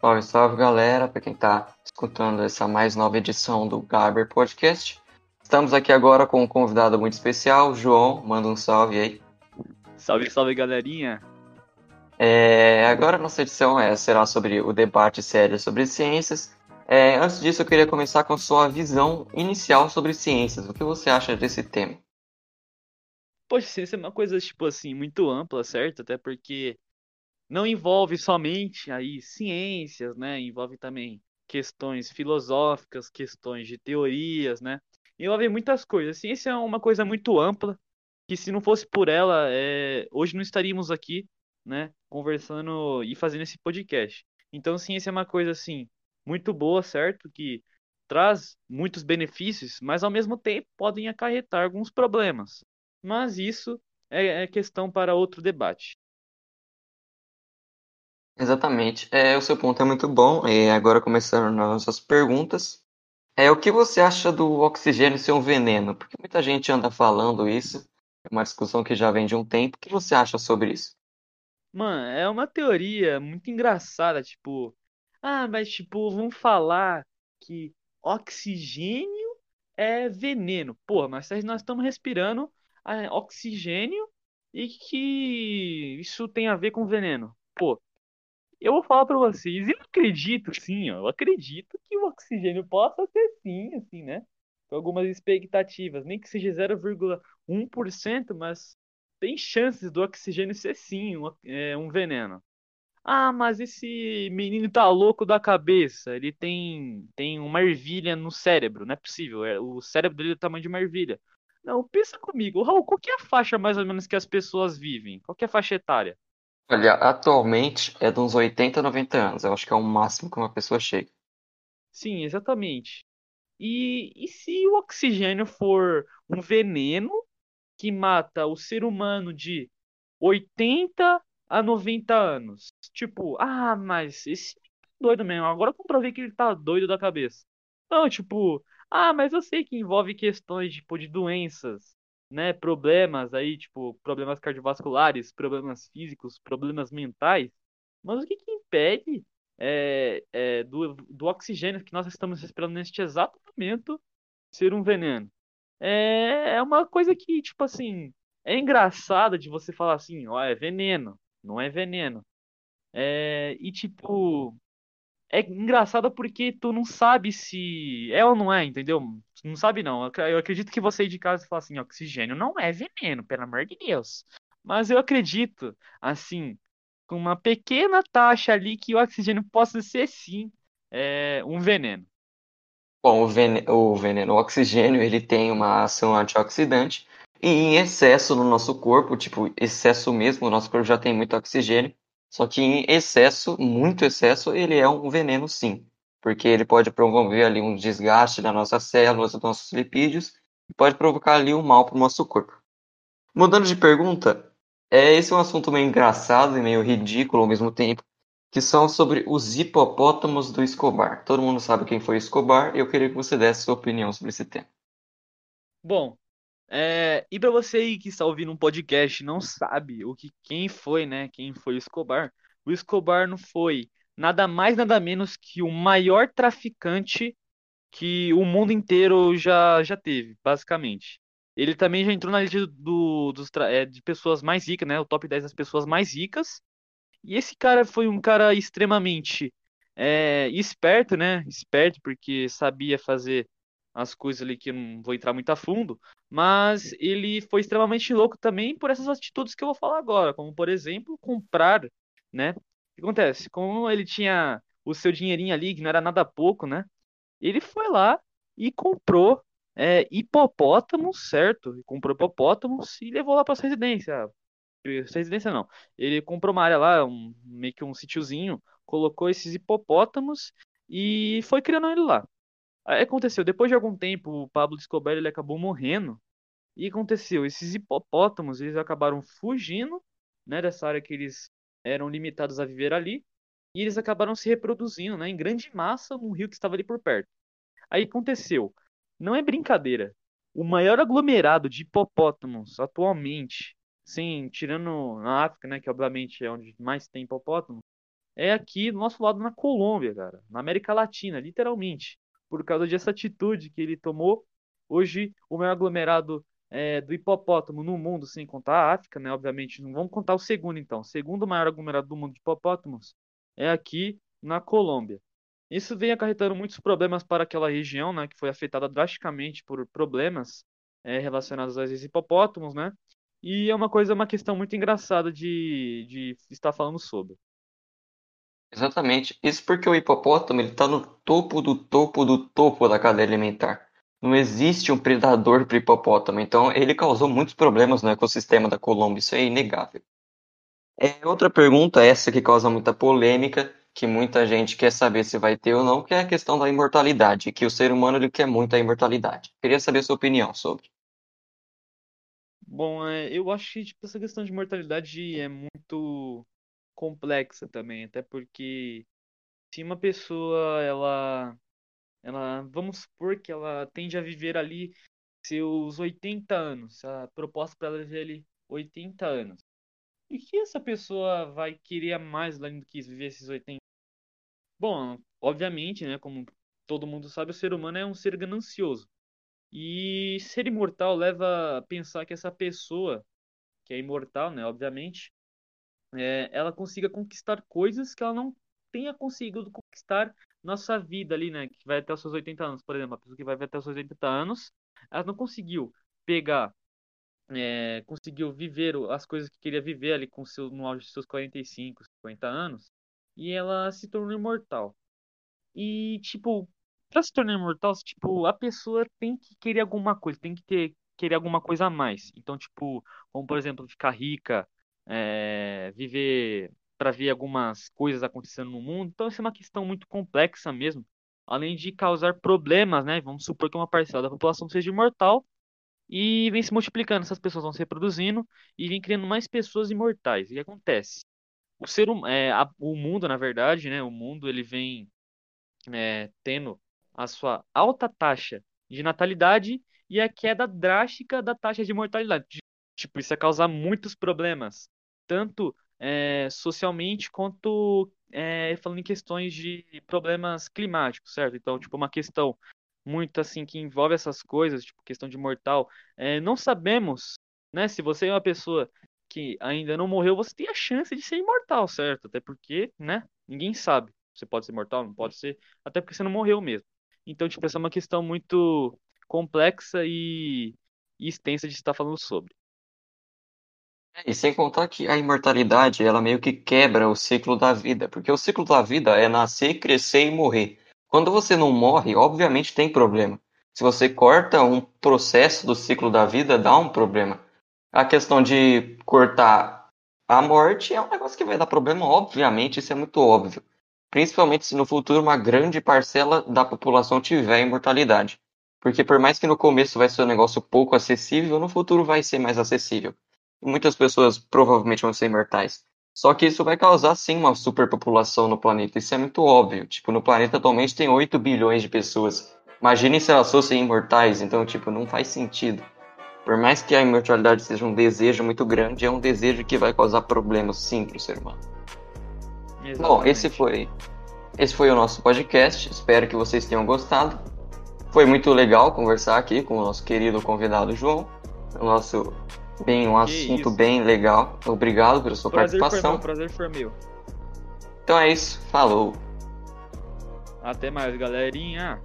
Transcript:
Salve, salve galera, para quem está escutando essa mais nova edição do Garber Podcast. Estamos aqui agora com um convidado muito especial, João, manda um salve aí. Salve, salve galerinha. É, agora nossa edição é, será sobre o debate sério sobre ciências. É, antes disso, eu queria começar com a sua visão inicial sobre ciências. O que você acha desse tema? Poxa, ciência é uma coisa, tipo assim, muito ampla, certo? Até porque não envolve somente aí ciências, né? Envolve também questões filosóficas, questões de teorias, né? Envolve muitas coisas. A ciência é uma coisa muito ampla, que se não fosse por ela, é... hoje não estaríamos aqui, né? Conversando e fazendo esse podcast. Então, ciência é uma coisa, assim, muito boa, certo? Que traz muitos benefícios, mas ao mesmo tempo podem acarretar alguns problemas. Mas isso é, é questão para outro debate. Exatamente. É, o seu ponto é muito bom. E agora começando nossas perguntas. É, o que você acha do oxigênio ser um veneno? Porque muita gente anda falando isso. É uma discussão que já vem de um tempo. O que você acha sobre isso? Mano, é uma teoria muito engraçada, tipo, ah, mas tipo, vamos falar que oxigênio é veneno. Porra, mas nós estamos respirando ah, oxigênio e que isso tem a ver com veneno. Pô, eu vou falar para vocês, eu acredito sim, ó, eu acredito que o oxigênio possa ser sim, assim, né? Com algumas expectativas, nem que seja 0,1%, mas tem chances do oxigênio ser sim um, é, um veneno. Ah, mas esse menino tá louco da cabeça. Ele tem tem uma ervilha no cérebro. Não é possível. É, o cérebro dele é do tamanho de uma ervilha. Não, pensa comigo. Raul, qual que é a faixa mais ou menos que as pessoas vivem? Qual que é a faixa etária? Olha, atualmente é de uns 80 a 90 anos. Eu acho que é o máximo que uma pessoa chega. Sim, exatamente. E, e se o oxigênio for um veneno que mata o ser humano de 80 a 90 anos? Tipo, ah, mas esse é doido mesmo. Agora eu comprovei que ele tá doido da cabeça. Não, tipo, ah, mas eu sei que envolve questões tipo de doenças né, problemas aí, tipo, problemas cardiovasculares, problemas físicos, problemas mentais, mas o que que impede é, é, do, do oxigênio que nós estamos respirando neste exato momento ser um veneno? É, é uma coisa que, tipo assim, é engraçada de você falar assim, ó, é veneno, não é veneno. É, e tipo, é engraçado porque tu não sabe se é ou não é, entendeu? Não sabe não. Eu acredito que você aí de casa fala assim, oxigênio não é veneno, pelo amor de Deus. Mas eu acredito, assim, com uma pequena taxa ali que o oxigênio possa ser sim é, um veneno. Bom, o veneno, o veneno, o oxigênio, ele tem uma ação antioxidante e em excesso no nosso corpo, tipo, excesso mesmo, o nosso corpo já tem muito oxigênio, só que em excesso, muito excesso, ele é um veneno sim, porque ele pode promover ali um desgaste das nossas células, dos nossos lipídios, e pode provocar ali um mal para o nosso corpo. Mudando de pergunta, é, esse é um assunto meio engraçado e meio ridículo ao mesmo tempo, que são sobre os hipopótamos do Escobar. Todo mundo sabe quem foi Escobar e eu queria que você desse sua opinião sobre esse tema. Bom, é, e para você aí que está ouvindo um podcast não sabe o que quem foi, né? Quem foi o Escobar? O Escobar não foi nada mais nada menos que o maior traficante que o mundo inteiro já já teve, basicamente. Ele também já entrou na lista do, dos, é, de pessoas mais ricas, né? O top 10 das pessoas mais ricas. E esse cara foi um cara extremamente é, esperto, né? Esperto porque sabia fazer as coisas ali que eu não vou entrar muito a fundo, mas ele foi extremamente louco também por essas atitudes que eu vou falar agora, como por exemplo, comprar, né? O que acontece? Como ele tinha o seu dinheirinho ali, que não era nada pouco, né? Ele foi lá e comprou é, hipopótamos, certo? Ele comprou hipopótamos e levou lá para sua residência. Residência não. Ele comprou uma área lá, um, meio que um sítiozinho, colocou esses hipopótamos e foi criando ele lá. Aí aconteceu, depois de algum tempo, o Pablo Escobar ele acabou morrendo. E aconteceu, esses hipopótamos, eles acabaram fugindo, né, dessa área que eles eram limitados a viver ali, e eles acabaram se reproduzindo, né, em grande massa no rio que estava ali por perto. Aí aconteceu, não é brincadeira. O maior aglomerado de hipopótamos atualmente, sim, tirando na África, né, que obviamente é onde mais tem hipopótamo, é aqui do nosso lado na Colômbia, cara, na América Latina, literalmente, por causa dessa atitude que ele tomou. Hoje, o maior aglomerado é, do hipopótamo no mundo, sem contar a África, né? Obviamente, não vamos contar o segundo, então. O segundo maior aglomerado do mundo de hipopótamos é aqui na Colômbia. Isso vem acarretando muitos problemas para aquela região, né? Que foi afetada drasticamente por problemas é, relacionados esses hipopótamos, né? E é uma coisa, uma questão muito engraçada de, de estar falando sobre. Exatamente. Isso porque o hipopótamo ele está no topo do topo do topo da cadeia alimentar. Não existe um predador para hipopótamo, então ele causou muitos problemas no ecossistema da Colômbia, isso é inegável. É, outra pergunta, essa que causa muita polêmica, que muita gente quer saber se vai ter ou não, que é a questão da imortalidade, que o ser humano ele quer muito a imortalidade. Queria saber a sua opinião sobre. Bom, é, eu acho que tipo, essa questão de mortalidade é muito complexa também, até porque se uma pessoa ela ela vamos supor que ela tende a viver ali seus 80 anos, a proposta para ela viver ali 80 anos. E que essa pessoa vai querer mais além do que viver esses 80? Bom, obviamente, né, como todo mundo sabe, o ser humano é um ser ganancioso. E ser imortal leva a pensar que essa pessoa, que é imortal, né, obviamente, é, ela consiga conquistar coisas que ela não tenha conseguido conquistar na sua vida ali, né, que vai até os seus 80 anos, por exemplo, a pessoa que vai até os seus 80 anos, ela não conseguiu pegar, é, conseguiu viver as coisas que queria viver ali com seu, no auge de seus 45, 50 anos, e ela se tornou imortal. E, tipo, Pra se tornar imortal, tipo, a pessoa tem que querer alguma coisa, tem que ter, querer alguma coisa a mais. Então, tipo, como por exemplo, ficar rica, é, viver para ver algumas coisas acontecendo no mundo. Então, isso é uma questão muito complexa mesmo. Além de causar problemas, né? Vamos supor que uma parcela da população seja imortal e vem se multiplicando, essas pessoas vão se reproduzindo e vem criando mais pessoas imortais. E o que acontece? O ser é, a, o mundo, na verdade, né? O mundo ele vem é, tendo a sua alta taxa de natalidade e a queda drástica da taxa de mortalidade. Tipo, isso ia causar muitos problemas, tanto é, socialmente quanto é, falando em questões de problemas climáticos, certo? Então, tipo, uma questão muito assim que envolve essas coisas, tipo, questão de mortal. É, não sabemos, né? Se você é uma pessoa que ainda não morreu, você tem a chance de ser imortal, certo? Até porque, né? Ninguém sabe. Você pode ser mortal, não pode ser, até porque você não morreu mesmo. Então, tipo, essa é uma questão muito complexa e, e extensa de estar falando sobre. E sem contar que a imortalidade, ela meio que quebra o ciclo da vida, porque o ciclo da vida é nascer, crescer e morrer. Quando você não morre, obviamente tem problema. Se você corta um processo do ciclo da vida, dá um problema. A questão de cortar a morte é um negócio que vai dar problema, obviamente, isso é muito óbvio principalmente se no futuro uma grande parcela da população tiver imortalidade. Porque por mais que no começo vai ser um negócio pouco acessível, no futuro vai ser mais acessível. Muitas pessoas provavelmente vão ser imortais. Só que isso vai causar sim uma superpopulação no planeta. Isso é muito óbvio. Tipo, no planeta atualmente tem 8 bilhões de pessoas. Imaginem se elas fossem imortais, então, tipo, não faz sentido. Por mais que a imortalidade seja um desejo muito grande, é um desejo que vai causar problemas sim para o ser humano. Exatamente. Bom, esse foi esse foi o nosso podcast. Espero que vocês tenham gostado. Foi muito legal conversar aqui com o nosso querido convidado João. O nosso bem um que assunto isso. bem legal. Obrigado pela sua prazer participação. Foi meu, prazer foi meu. Então é isso. Falou. Até mais, galerinha.